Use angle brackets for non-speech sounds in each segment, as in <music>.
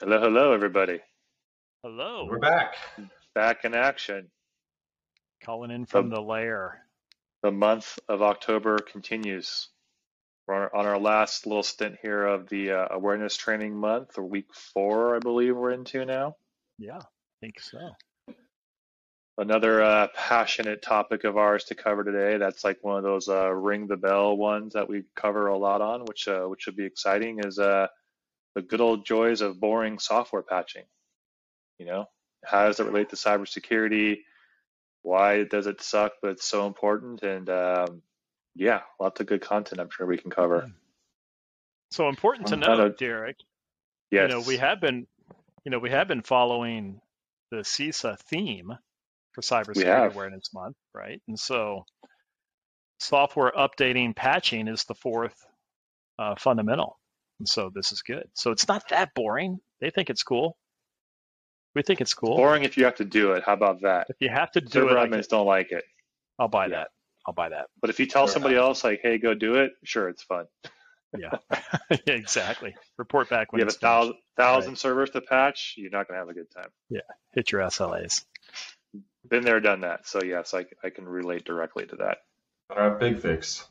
Hello, hello, everybody. Hello. We're back. Back in action. Calling in from the lair. The month of October continues. We're on our last little stint here of the uh, awareness training month, or week four, I believe we're into now. Yeah, I think so. Another uh, passionate topic of ours to cover today. That's like one of those uh, ring the bell ones that we cover a lot on, which uh, which should be exciting. Is uh, the good old joys of boring software patching. You know, how does it relate to cybersecurity? Why does it suck, but it's so important? And um, yeah, lots of good content I'm sure we can cover. Hmm. So important to know, of- Derek. Yes. You know, we have been, you know, we have been following the CISA theme for Cybersecurity. Awareness Month, right? And so, software updating, patching is the fourth uh, fundamental. And so this is good. So it's not that boring. They think it's cool. We think it's cool. boring if you have to do it. How about that? If you have to do Server it, I admins can- don't like it. I'll buy Yeah. that. I'll buy that. But if you tell Fair somebody enough. else, like, hey, go do it, sure, it's fun. <laughs> Yeah, <laughs> Yeah, exactly. Report back when you have a it's finished. thousand, thousand servers to patch, you're not going to have a good time. Yeah, hit your SLAs. Been there, done that. So, yes, I, I can relate directly to that. Better have BigFix.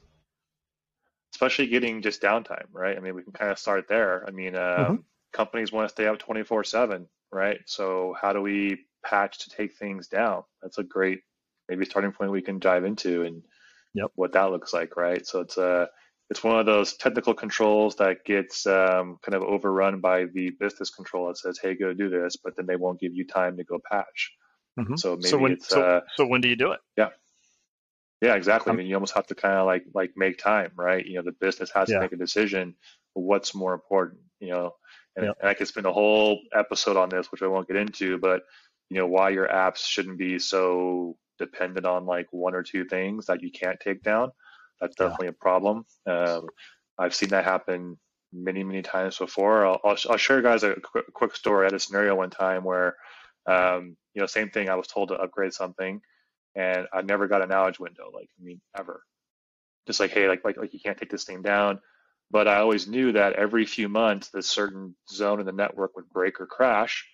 Especially getting just downtime, right? I mean, we can kind of start there. I mean, uh, Mhm. companies want to stay up 24 7, right? So, how do we patch to take things down? That's a great, maybe starting point we can dive into and Yep. what that looks like, right? So, it's a it's one of those technical controls that gets um, kind of overrun by the business control that says, "Hey, go do this," but then they won't give you time to go patch. Mhm. So maybe so when it's so, uh, so when do you do it? yeah, exactly. I Um, mean, you almost have to kind of like like make time, right? You know, the business has Yeah. to make a decision. What's more important, you know? And, Yep. and I could spend a whole episode on this, which I won't get into, but you know, why your apps shouldn't be so dependent on like one or two things that you can't take down. That's Yeah. definitely a problem. Um, I've seen that happen many, many times before. I'll, I'll, I'll share you guys a quick, quick story. I had a scenario one time where, um, you know, same thing. I was told to upgrade something and I never got a knowledge window, like I mean, ever. Just like, hey, like like like you can't take this thing down. But I always knew that every few months, this certain zone in the network would break or crash.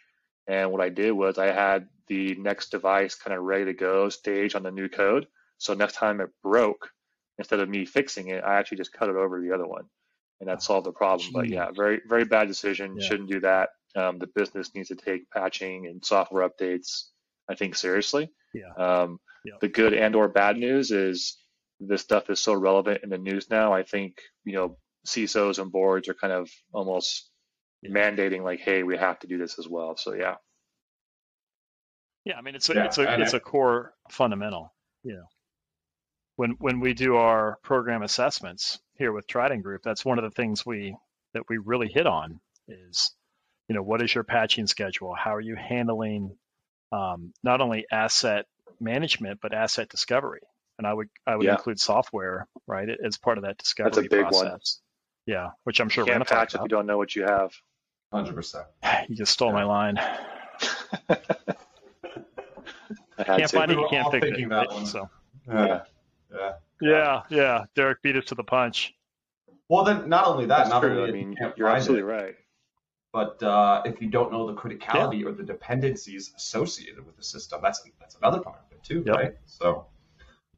And what I did was I had the next device kind of ready to go, stage on the new code. So next time it broke, instead of me fixing it, I actually just cut it over to the other one, and that solved the problem. But yeah, very very bad decision. Yeah. Shouldn't do that. Um, the business needs to take patching and software updates, I think, seriously. Yeah. Um, Yeah. The good and or bad news is this stuff is so relevant in the news now. I think you know CISOs and boards are kind of almost Yeah. mandating like, hey, we have to do this as well. So yeah, Yeah, I mean it's a Yeah, it's a it's I- a core fundamental. You know, when when we do our program assessments here with Trident Group, that's one of the things we that we really hit on is, you know, what is your patching schedule? How are you handling um, not only asset management but asset discovery? And I would I would Yeah. include software right as part of that discovery That's a big one. process. Yeah, which I'm sure you can't going to talk patch if you don't know what you have. Hundred percent. You just stole my line. <laughs> I had Can't to. find it, We you can't all fix it. thinking that right? one. So. Yeah. Yeah. Yeah, yeah. Derek beat us to the punch. Well, then not only that, That's not true. only I mean, you can't you're absolutely it, right. but uh, if you don't know the criticality or the dependencies associated with the system, that's that's another part of it too, Yep. right? So,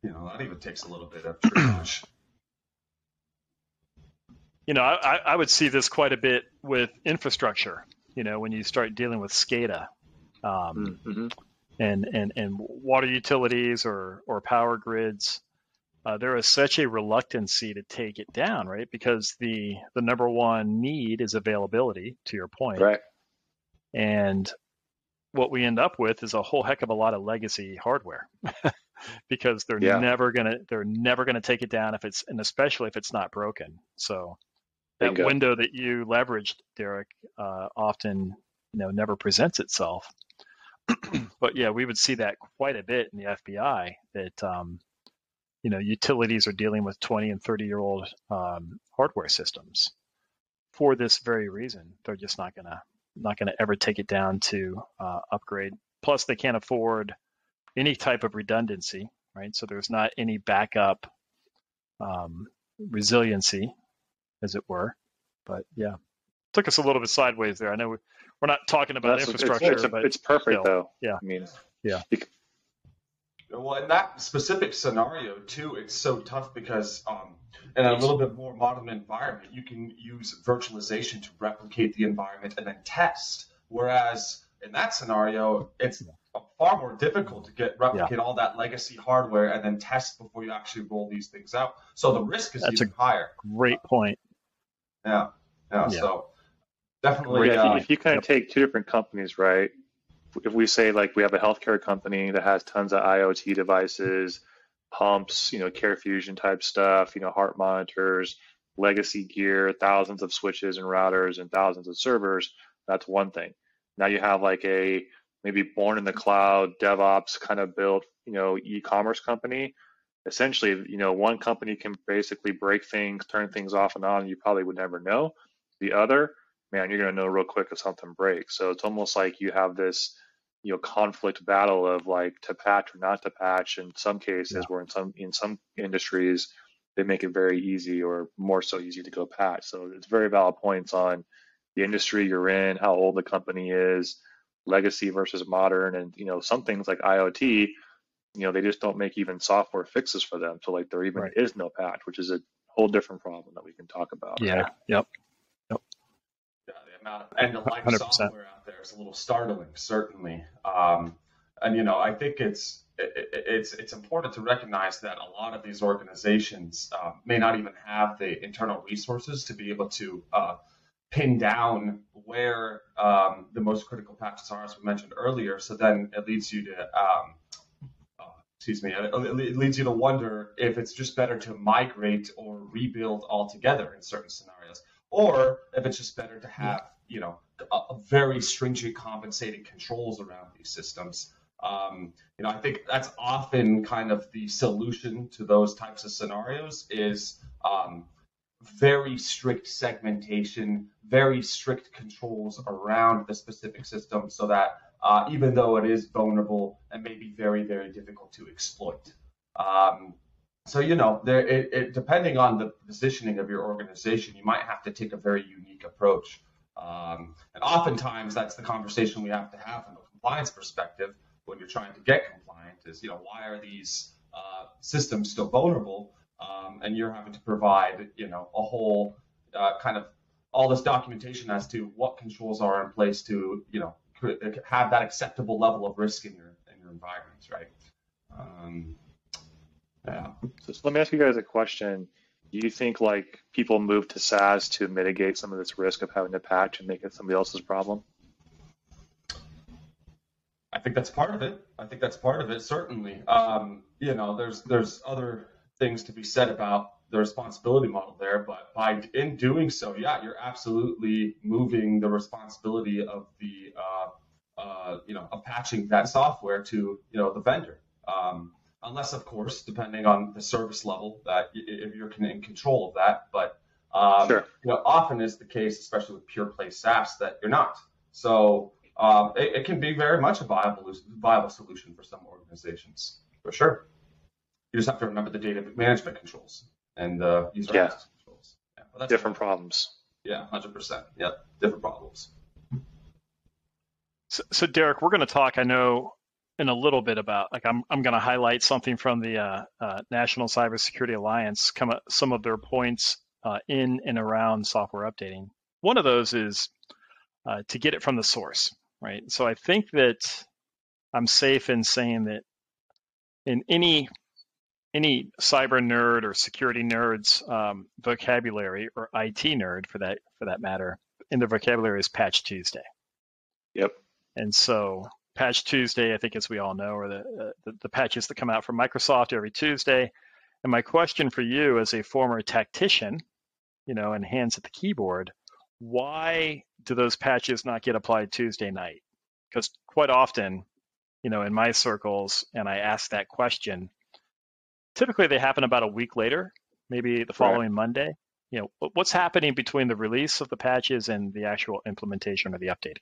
you know, that even takes a little bit of triage. You know, I, I- I would see this quite a bit with infrastructure. You know, when you start dealing with SCADA um, Mm-hmm. and, and and water utilities or or power grids, uh, there is such a reluctancy to take it down, right? Because the the number one need is availability. To your point, Right. and what we end up with is a whole heck of a lot of legacy hardware <laughs> because they're Yeah. never gonna they're never gonna take it down if it's and especially if it's not broken. So that window that you leveraged, Derek, uh, often you know never presents itself. <clears throat> but yeah, we would see that quite a bit in the FBI that um, you know utilities are dealing with 20 and 30 year old um, hardware systems for this very reason. They're just not gonna not gonna ever take it down to uh, upgrade. Plus, they can't afford any type of redundancy, right? So there's not any backup um, resiliency, as it were. But yeah, took us a little bit sideways there. I know we, are not talking about That's- infrastructure, it's, it's, but it's perfect still, though. yeah. I mean, Well, in that specific scenario too, it's so tough because um, in a little bit more modern environment, you can use virtualization to replicate the environment and then test. Whereas in that scenario, it's far more difficult to get replicate all that legacy hardware and then test before you actually roll these things out. So the risk is That's even higher. great point. Yeah, yeah. Yeah. So definitely, if, uh, if you kind of take two different companies, right? If we say like we have a healthcare company that has tons of IoT devices, pumps, you know, CareFusion type stuff, you know, heart monitors, legacy gear, thousands of switches and routers, and thousands of servers. That's one thing. Now you have like a maybe born in the cloud DevOps kind of built, you know, e-commerce company. Essentially, you know, one company can basically break things, turn things off and on, you probably would never know. The other, man, you're going to know real quick if something breaks. So it's almost like you have this, you know, conflict battle of like to patch or not to patch. In some cases, Yeah. where in some in some industries, they make it very easy or more so easy to go patch. So it's very valid points on the industry you're in, how old the company is, legacy versus modern, and you know some things like IoT, you know they just don't make even software fixes for them. So like there even Right. is no patch, which is a whole different problem that we can talk about. Yeah. right? Yep. Yeah, the amount of end life 100%. software there is a little startling, certainly. Um, and you know, I think it's it, it- it's it's important to recognize that a lot of these organizations uh, may not even have the internal resources to be able to uh, pin down where um, the most critical patches are, as we mentioned earlier. So then it leads you to um, uh, excuse me, it leads you to wonder if it's just better to migrate or rebuild altogether in certain scenarios, or if it's just better to have, you know, a, very stringent compensating controls around these systems. Um, you know, I think that's often kind of the solution to those types of scenarios is um, very strict segmentation, very strict controls around the specific system so that uh, even though it is vulnerable and may be very, very difficult to exploit. Um, so, you know, there, it, it, depending on the positioning of your organization, you might have to take a very unique approach. Um, and oftentimes that's the conversation we have to have from a compliance perspective when you're trying to get compliant is, you know, why are these uh, systems still vulnerable? Um, and you're having to provide, you know, a whole uh, kind of all this documentation as to what controls are in place to, you know, have that acceptable level of risk in your in your environments, right? Um, yeah. So, so let me ask you guys a question. Do you think like people move to SaaS to mitigate some of this risk of having to patch and make it somebody else's problem? I think that's part of it. I think that's part of it. Certainly, um, you know, there's there's other things to be said about the responsibility model there, but by in doing so, yeah, you're absolutely moving the responsibility of the uh, uh, you know of patching that software to you know the vendor. Um, unless, of course, depending on the service level that if you're in control of that, but um, Sure. you know, often is the case, especially with pure play SaaS, that you're not. So um, it, it can be very much a viable viable solution for some organizations, for sure. You just have to remember the data management controls and the user Yeah. access controls. Yeah, but that's Different problems. Yeah, hundred percent. Yeah, different problems. So, so Derek, we're going to talk. I know in a little bit about like I'm I'm going to highlight something from the uh, uh, National Cybersecurity Alliance, come up, some of their points uh, in and around software updating. One of those is uh, to get it from the source, right? So I think that I'm safe in saying that in any any cyber nerd or security nerd's um, vocabulary, or IT nerd for that for that matter, in their vocabulary is Patch Tuesday. Yep. And so Patch Tuesday, I think as we all know, are the, uh, the, the patches that come out from Microsoft every Tuesday. And my question for you as a former tactician, you know, and hands at the keyboard, why do those patches not get applied Tuesday night? Because quite often, you know, in my circles, and I ask that question, typically they happen about a week later, maybe the following Monday. You know, what's happening between the release of the patches and the actual implementation or the updating?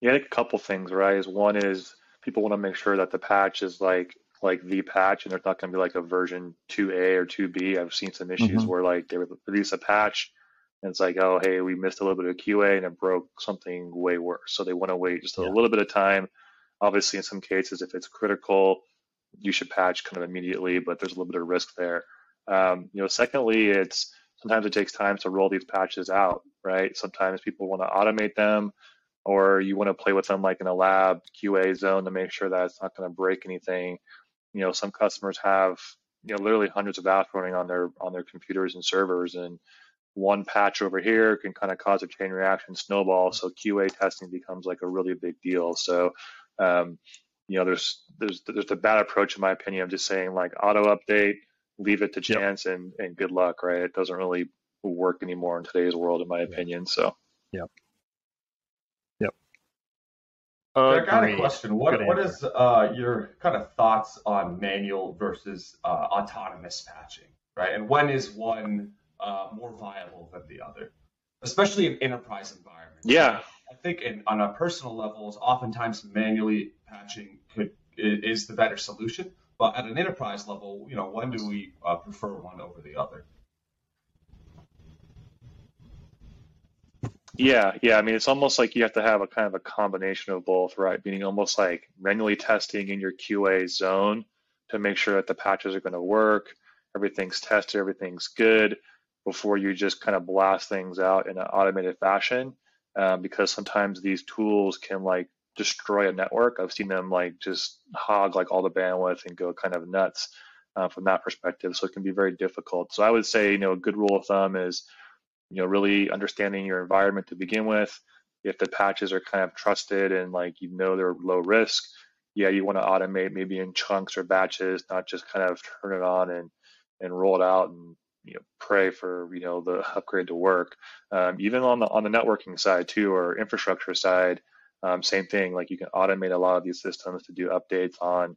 Yeah, I think a couple things, right? Is one is people want to make sure that the patch is like like the patch, and there's not going to be like a version 2A or 2B. I've seen some issues Mhm. where like they would release a patch, And it's like, oh, hey, we missed a little bit of QA and it broke something way worse. So they want to wait just a yeah. little bit of time. Obviously, in some cases, if it's critical, you should patch kind of immediately, but there's a little bit of risk there. Um, you know, secondly, it's sometimes it takes time to roll these patches out, right? Sometimes people want to automate them or you want to play with them like in a lab QA zone to make sure that it's not going to break anything. You know, some customers have, you know, literally hundreds of apps running on their on their computers and servers and one patch over here can kind of cause a chain reaction snowball. So QA testing becomes like a really big deal. So um, you know, there's there's there's a bad approach in my opinion of just saying like auto update, leave it to chance yep. and and good luck, right? It doesn't really work anymore in today's world, in my opinion. So. Yep. Yep. Uh, I got a question. What what is uh, your kind of thoughts on manual versus uh, autonomous patching, right? And when is one uh, more viable than the other, especially in enterprise environments? Yeah. I think in, on a personal level, oftentimes manually patching could is the better solution. But at an enterprise level, you know, when do we uh, prefer one over the other? Yeah, yeah. I mean, it's almost like you have to have a kind of a combination of both, right? Meaning almost like manually testing in your QA zone to make sure that the patches are going to work, everything's tested, everything's good before you just kind of blast things out in an automated fashion. Um, because sometimes these tools can like destroy a network. I've seen them like just hog like all the bandwidth and go kind of nuts uh, from that perspective. So it can be very difficult. So I would say, you know, a good rule of thumb is, you know, really understanding your environment to begin with. If the patches are kind of trusted and like you know they're low risk, yeah, you want to automate maybe in chunks or batches, not just kind of turn it on and and roll it out and you know pray for you know the <laughs> upgrade to work. Um, even on the on the networking side too, or infrastructure side, um, same thing, like you can automate a lot of these systems to do updates on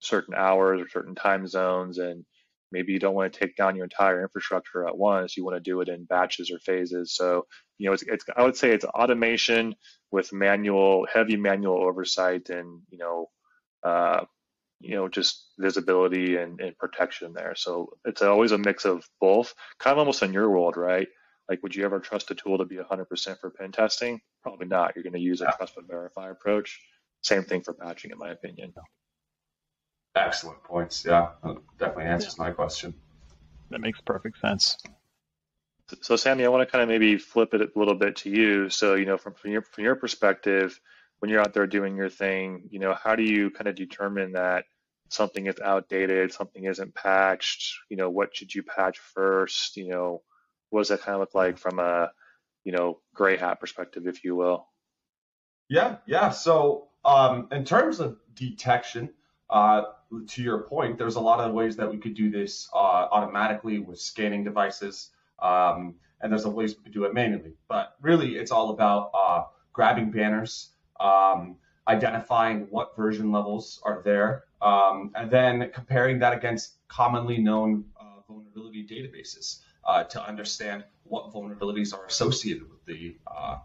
certain hours or certain time zones. And maybe you don't want to take down your entire infrastructure at once. You want to do it in batches or phases. So, you know, it's, it's I would say it's automation with manual, heavy manual oversight and, you know, uh, you know, just visibility and, and protection there. So it's always a mix of both, kind of almost in your world, right? Like, would you ever trust a tool to be 100% for pen testing? Probably not. You're going to use a trust but verify approach. Same thing for patching, in my opinion. Excellent points. Yeah, definitely answers yeah. my question. That makes perfect sense. So, Sammy, I want to kind of maybe flip it a little bit to you. So, you know, from, from your from your perspective, when you're out there doing your thing, you know, how do you kind of determine that something is outdated, something isn't patched? You know, what should you patch first? You know, what does that kind of look like from a you know gray hat perspective, if you will? Yeah, yeah. So um, in terms of detection, uh, to your point, there's a lot of ways that we could do this uh, automatically with scanning devices, um, and there's a ways we could do it manually. But really, it's all about uh, grabbing banners, um, identifying what version levels are there, um, and then comparing that against commonly known uh, vulnerability databases uh, to understand what vulnerabilities are associated with the uh,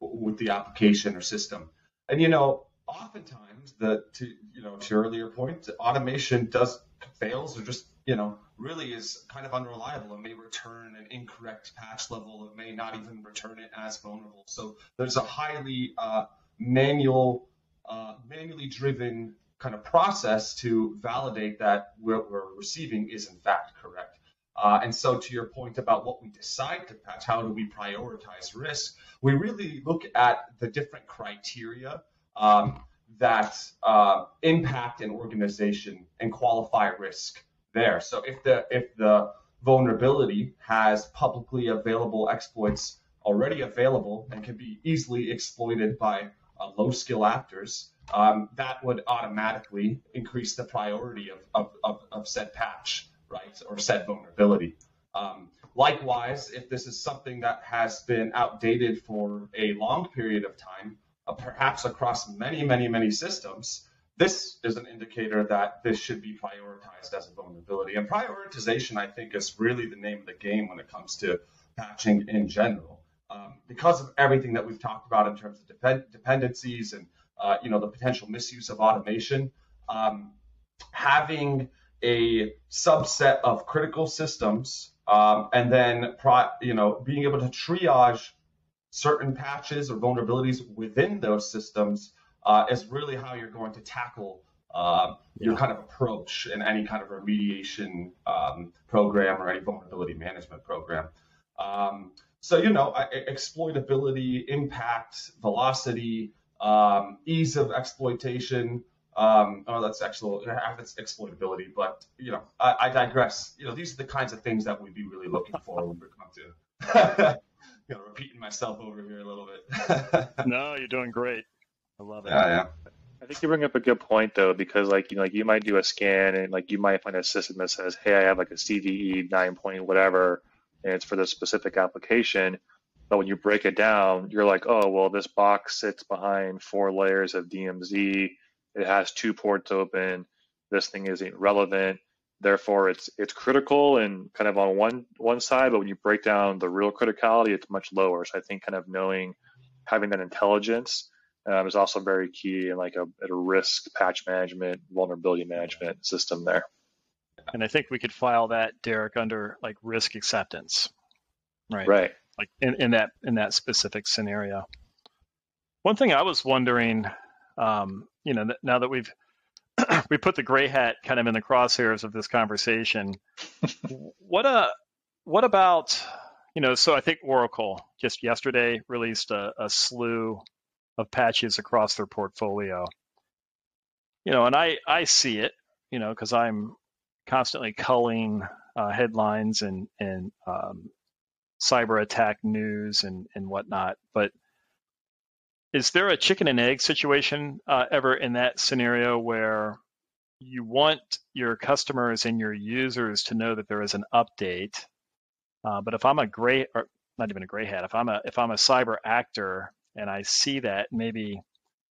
with the application or system. And you know, oftentimes the to you know to your earlier point, automation does fails or just you know really is kind of unreliable and may return an incorrect patch level. It may not even return it as vulnerable. So there's a highly uh, manual, uh, manually driven kind of process to validate that what we're receiving is in fact correct. Uh, and so, to your point about what we decide to patch, how do we prioritize risk? We really look at the different criteria um, that uh, impact an organization and qualify risk there. So, if the if the vulnerability has publicly available exploits already available and can be easily exploited by uh, low skill actors, um, that would automatically increase the priority of, of, of, of said patch right, or said vulnerability. Um, likewise, if this is something that has been outdated for a long period of time, uh, perhaps across many, many, many systems, this is an indicator that this should be prioritized as a vulnerability. And prioritization, I think, is really the name of the game when it comes to patching in general. Um, because of everything that we've talked about in terms of depend- dependencies and uh, you know the potential misuse of automation, um, having a subset of critical systems Um, and then, you know, being able to triage certain patches or vulnerabilities within those systems uh, is really how you're going to tackle uh, your kind of approach in any kind of remediation um, program or any vulnerability management program. Um, so, you know, exploitability, impact, velocity, um, ease of exploitation. Um, oh, that's actual that's exploitability, but you know, I, I, digress. You know, these are the kinds of things that we'd be really looking for when we come to. <laughs> you know, repeating myself over here a little bit. <laughs> no, you're doing great. I love it. Yeah, yeah. I think you bring up a good point though, because like you know, like you might do a scan and like you might find a system that says, "Hey, I have like a CVE nine point whatever, and it's for this specific application." But when you break it down, you're like, "Oh, well, this box sits behind four layers of DMZ. It has two ports open. This thing isn't relevant. Therefore, it's it's critical and kind of on one one side, but when you break down the real criticality, it's much lower. So I think kind of knowing, having that intelligence um, is also very key in like a, a risk patch management, vulnerability management system there. And I think we could file that, Derek, under like risk acceptance, right? Right. Like in, in that in that specific scenario. One thing I was wondering, um, you know, now that we've we put the gray hat kind of in the crosshairs of this conversation, <laughs> what a uh, what about you know? So I think Oracle just yesterday released a, a slew of patches across their portfolio. You know, and I I see it, you know, because I'm constantly culling uh, headlines and and um, cyber attack news and and whatnot. But is there a chicken and egg situation uh, ever in that scenario where you want your customers and your users to know that there is an update, uh, but if I'm a gray or not even a gray hat, if I'm a if I'm a cyber actor and I see that, maybe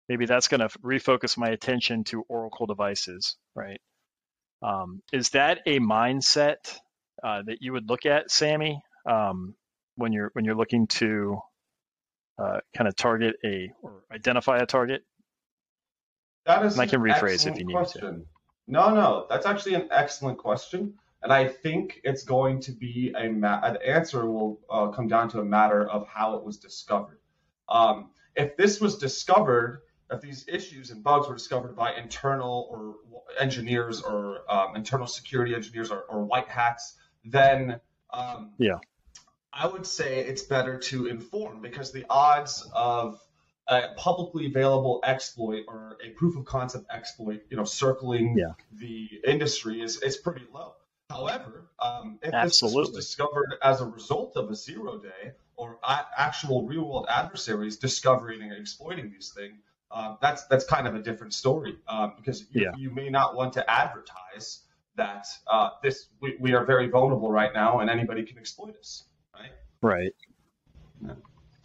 maybe that's going to refocus my attention to Oracle devices, right? Um, is that a mindset uh, that you would look at, Sammy, um, when you're when you're looking to uh, kind of target a or identify a target? That is and I can rephrase if you need question. to. No, no, that's actually an excellent question, and I think it's going to be a ma- an answer will uh, come down to a matter of how it was discovered. Um, if this was discovered, if these issues and bugs were discovered by internal or engineers or um, internal security engineers or, or white hats, then um, yeah, I would say it's better to inform because the odds of a publicly available exploit or a proof of concept exploit, you know, circling yeah. the industry is is pretty low. However, um, if Absolutely. this was discovered as a result of a zero day or a- actual real world adversaries discovering and exploiting these things, uh, that's that's kind of a different story um, because you, yeah. you, may not want to advertise that uh, this we, we, are very vulnerable right now and anybody can exploit us, right? Right. Yeah.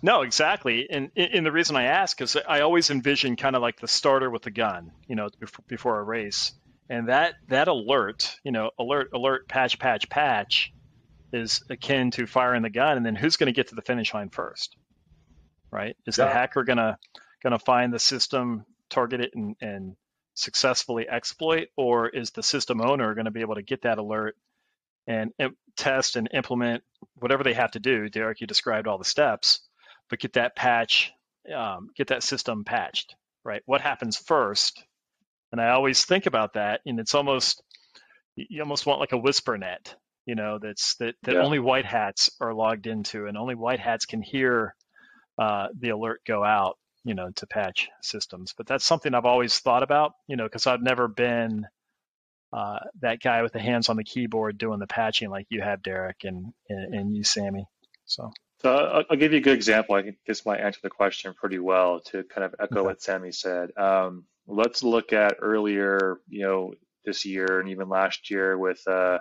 No, exactly. And, and the reason I ask is I always envision kind of like the starter with the gun, you know, before, before a race and that that alert, you know, alert, alert, patch, patch, patch, is akin to firing the gun, and then who's going to get to the finish line first, right? Is yeah. the hacker gonna gonna find the system, target it, and, and successfully exploit, or is the system owner going to be able to get that alert and test and implement whatever they have to do? Derek, you described all the steps, but get that patch, um, get that system patched, right? What happens first and I always think about that, and it's almost you almost want like a whisper net, you know, that's that that yeah. only white hats are logged into, and only white hats can hear uh, the alert go out, you know, to patch systems. But that's something I've always thought about, you know, because I've never been uh, that guy with the hands on the keyboard doing the patching like you have, Derek, and and, and you, Sammy. So. So I'll, I'll, give you a good example. I think this might answer the question pretty well to kind of echo okay. what Sammy said. Um, let's look at earlier, you know, this year and even last year with uh,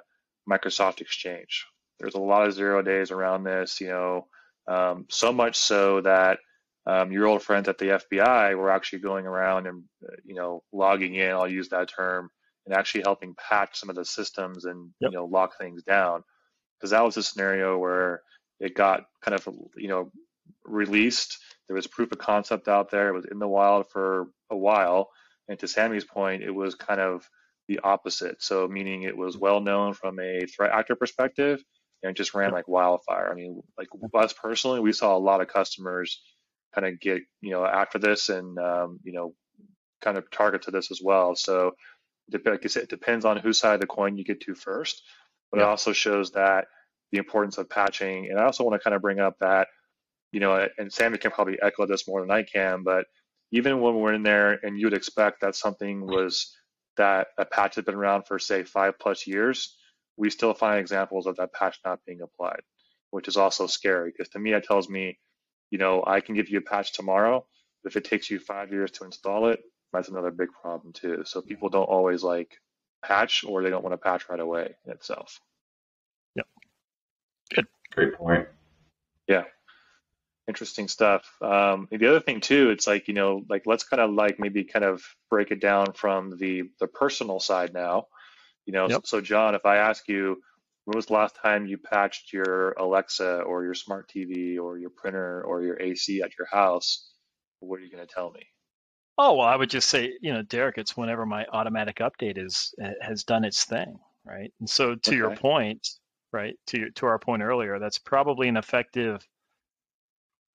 Microsoft Exchange. There's a lot of zero days around this, you know, um, so much so that um, your old friends at the FBI were actually going around and, uh, you know, logging in, I'll use that term, and actually helping patch some of the systems and, yep. you know, lock things down. Because that was a scenario where it got kind of, you know, released there was proof of concept out there. It was in the wild for a while. And to Sammy's point, it was kind of the opposite. So, meaning it was well known from a threat actor perspective, and just ran like wildfire. I mean, like us personally, we saw a lot of customers kind of get you know after this and um, you know kind of target to this as well. So like I said, it depends on whose side of the coin you get to first, but yeah. it also shows that the importance of patching. And I also want to kind of bring up that you know, and Sammy can probably echo this more than I can, but even when we're in there and you'd expect that something was that a patch had been around for say five plus years, we still find examples of that patch not being applied, which is also scary because to me it tells me, you know, I can give you a patch tomorrow. But if it takes you five years to install it, that's another big problem too. So people don't always like patch or they don't want to patch right away in itself. Yep. Good. Great point. Yeah interesting stuff. Um, the other thing too, it's like you know, like let's kind of like maybe kind of break it down from the the personal side now. You know, yep. so, so John, if I ask you, when was the last time you patched your Alexa or your smart TV or your printer or your AC at your house? What are you going to tell me? Oh well, I would just say, you know, Derek, it's whenever my automatic update is has done its thing, right? And so, to okay. your point, right, to to our point earlier, that's probably an effective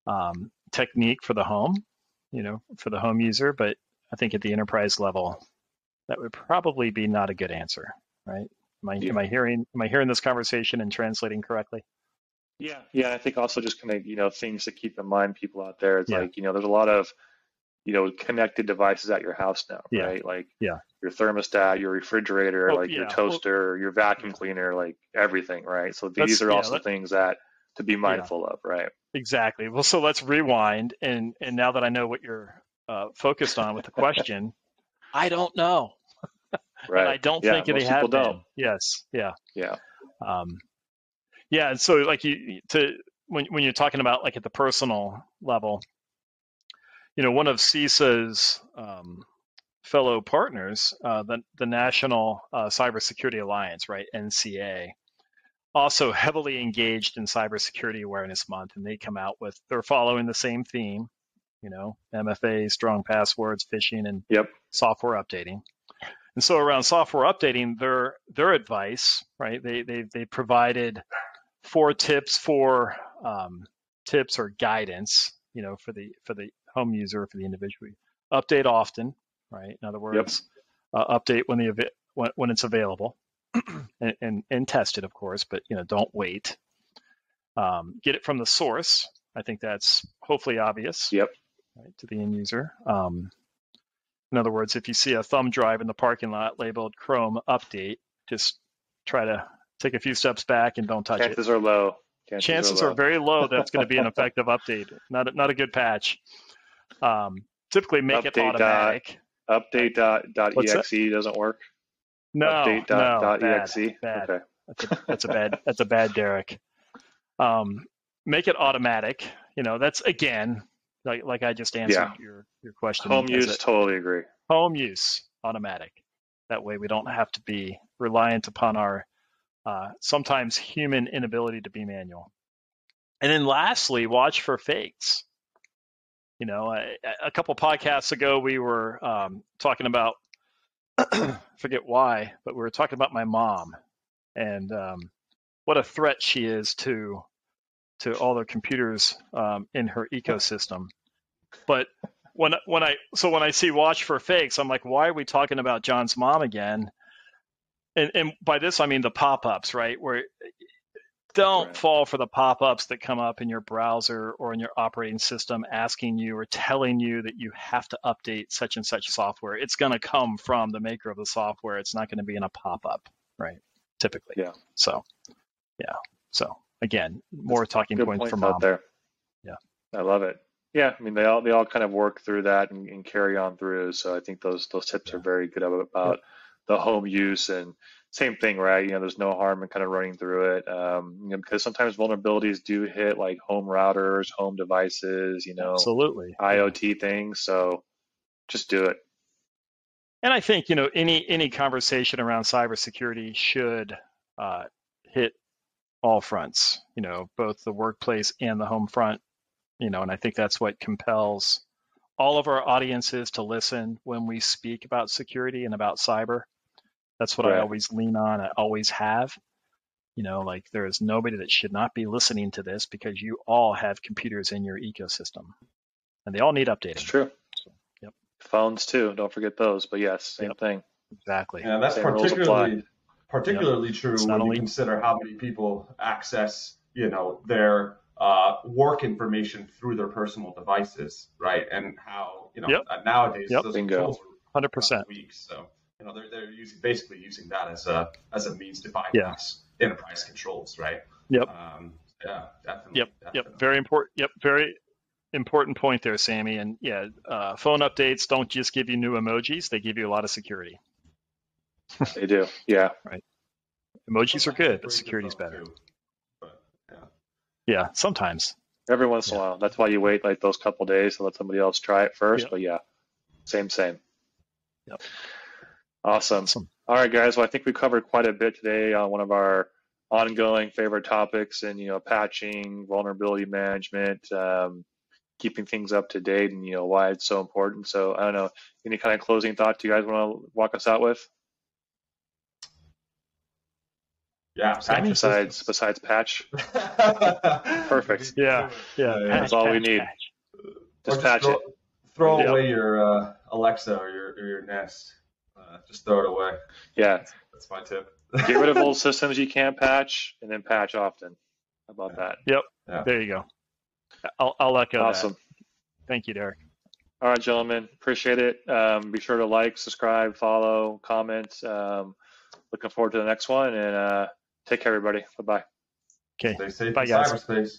um, technique for the home, you know, for the home user. But I think at the enterprise level, that would probably be not a good answer, right? Am I, yeah. am I hearing am I hearing this conversation and translating correctly? Yeah, yeah. I think also just kind of you know things to keep in mind, people out there. It's yeah. like you know there's a lot of you know connected devices at your house now, yeah. right? Like yeah. your thermostat, your refrigerator, oh, like yeah. your toaster, well, your vacuum cleaner, like everything, right? So these are also things that to be mindful of, right? Exactly. Well, so let's rewind, and and now that I know what you're uh, focused on with the question, <laughs> I don't know. <laughs> right. I don't yeah, think they have don't. Yes. Yeah. Yeah. Um, yeah, and so like you to when when you're talking about like at the personal level, you know, one of CISA's um, fellow partners, uh, the the National uh, Cybersecurity Alliance, right, NCA, also heavily engaged in Cybersecurity Awareness Month, and they come out with they're following the same theme, you know, MFA, strong passwords, phishing, and yep. software updating. And so around software updating, their their advice, right? They they they provided four tips for um, tips or guidance, you know, for the for the home user for the individual. Update often, right? In other words, yep. uh, update when the when, when it's available <clears throat> and, and, and test it, of course, but you know, don't wait. Um, get it from the source. I think that's hopefully obvious. Yep. Right, to the end user. Um, in other words, if you see a thumb drive in the parking lot labeled Chrome Update, just try to take a few steps back and don't touch Chances it. Chances are low. Chances, Chances are, low. are, very low that's going to be an <laughs> effective update. Not a, not a good patch. Um, typically, make update it automatic. Dot, update dot, dot exe doesn't work. No, update no, dot, bad, exe. Bad. Okay. That's a, that's a bad. That's a bad Derek. Um, make it automatic. You know, that's again, like like I just answered yeah. your your question. Home use, a, totally agree. Home use, automatic. That way, we don't have to be reliant upon our uh, sometimes human inability to be manual. And then lastly, watch for fakes. You know, a, couple podcasts ago, we were um, talking about <clears throat> forget why, but we were talking about my mom and um, what a threat she is to to all the computers um, in her ecosystem. But when when I so when I see watch for fakes, I'm like, why are we talking about John's mom again? And, and by this I mean the pop-ups, right? Where don't right. fall for the pop-ups that come up in your browser or in your operating system asking you or telling you that you have to update such and such software. It's going to come from the maker of the software. It's not going to be in a pop-up right typically. Yeah. So yeah. So again more That's talking points point from out there. Yeah. I love it. Yeah i mean they all they all kind of work through that and, and carry on through. So i think those those tips yeah. are very good about yeah. the home use and same thing, right? You know, there's no harm in kind of running through it, um, you know, because sometimes vulnerabilities do hit like home routers, home devices, you know, absolutely IoT things. So just do it. And I think you know any any conversation around cybersecurity should uh, hit all fronts. You know, both the workplace and the home front. You know, and I think that's what compels all of our audiences to listen when we speak about security and about cyber. That's what right. I always lean on. I always have. You know, like there is nobody that should not be listening to this because you all have computers in your ecosystem, and they all need updating. It's true. So, yep. Phones too. Don't forget those. But yes, same Yep. thing. Exactly. Yeah, that's Same rules particularly particularly true when not you consider how many people access, you know, their uh, work information through their personal devices, right? And how, you know, Yep. uh, nowadays Yep. those Bingo. controls are Hundred percent. weak. So, you know, they're, they're using basically using that as a as a means to Yeah. bypass enterprise controls, right? Yep. Um, yeah, definitely. Yep. definitely. Yep. Very important. Yep. Very important point there, Sammy. And yeah, uh, phone updates don't just give you new emojis; they give you a lot of security. They do. Yeah. Right. Emojis are good, but break security's your phone, better. too. But yeah. Yeah, sometimes. Every once in a while. That's why you wait like those couple days to let somebody else try it first. Yep. But yeah, same, same. Yep. Awesome. Awesome. All right, guys. Well, I think we covered quite a bit today on one of our ongoing favorite topics, and you know, patching, vulnerability management, um, keeping things up to date, and you know why it's so important. So I don't know. Any kind of closing thoughts you guys want to walk us out with? Yeah. Sammy? Besides, besides patch, <laughs> Perfect. Yeah, Yeah, Yeah, patch, That's all we need. patch. just Or patch throw, it. Throw Yeah. away your uh, Alexa or your, or your Nest. Uh, just throw it away. Yeah. That's, that's my tip. Get rid of old <laughs> systems you can't patch, and then patch often. How about that? Yeah. There you go. I'll, I'll echo Awesome. that. Thank you, Derek. All right, gentlemen, appreciate it. Um, be sure to like, subscribe, follow, comment. Um, looking forward to the next one, and uh, take care, everybody. Bye bye. Okay. Stay safe Bye, in guys. cyberspace.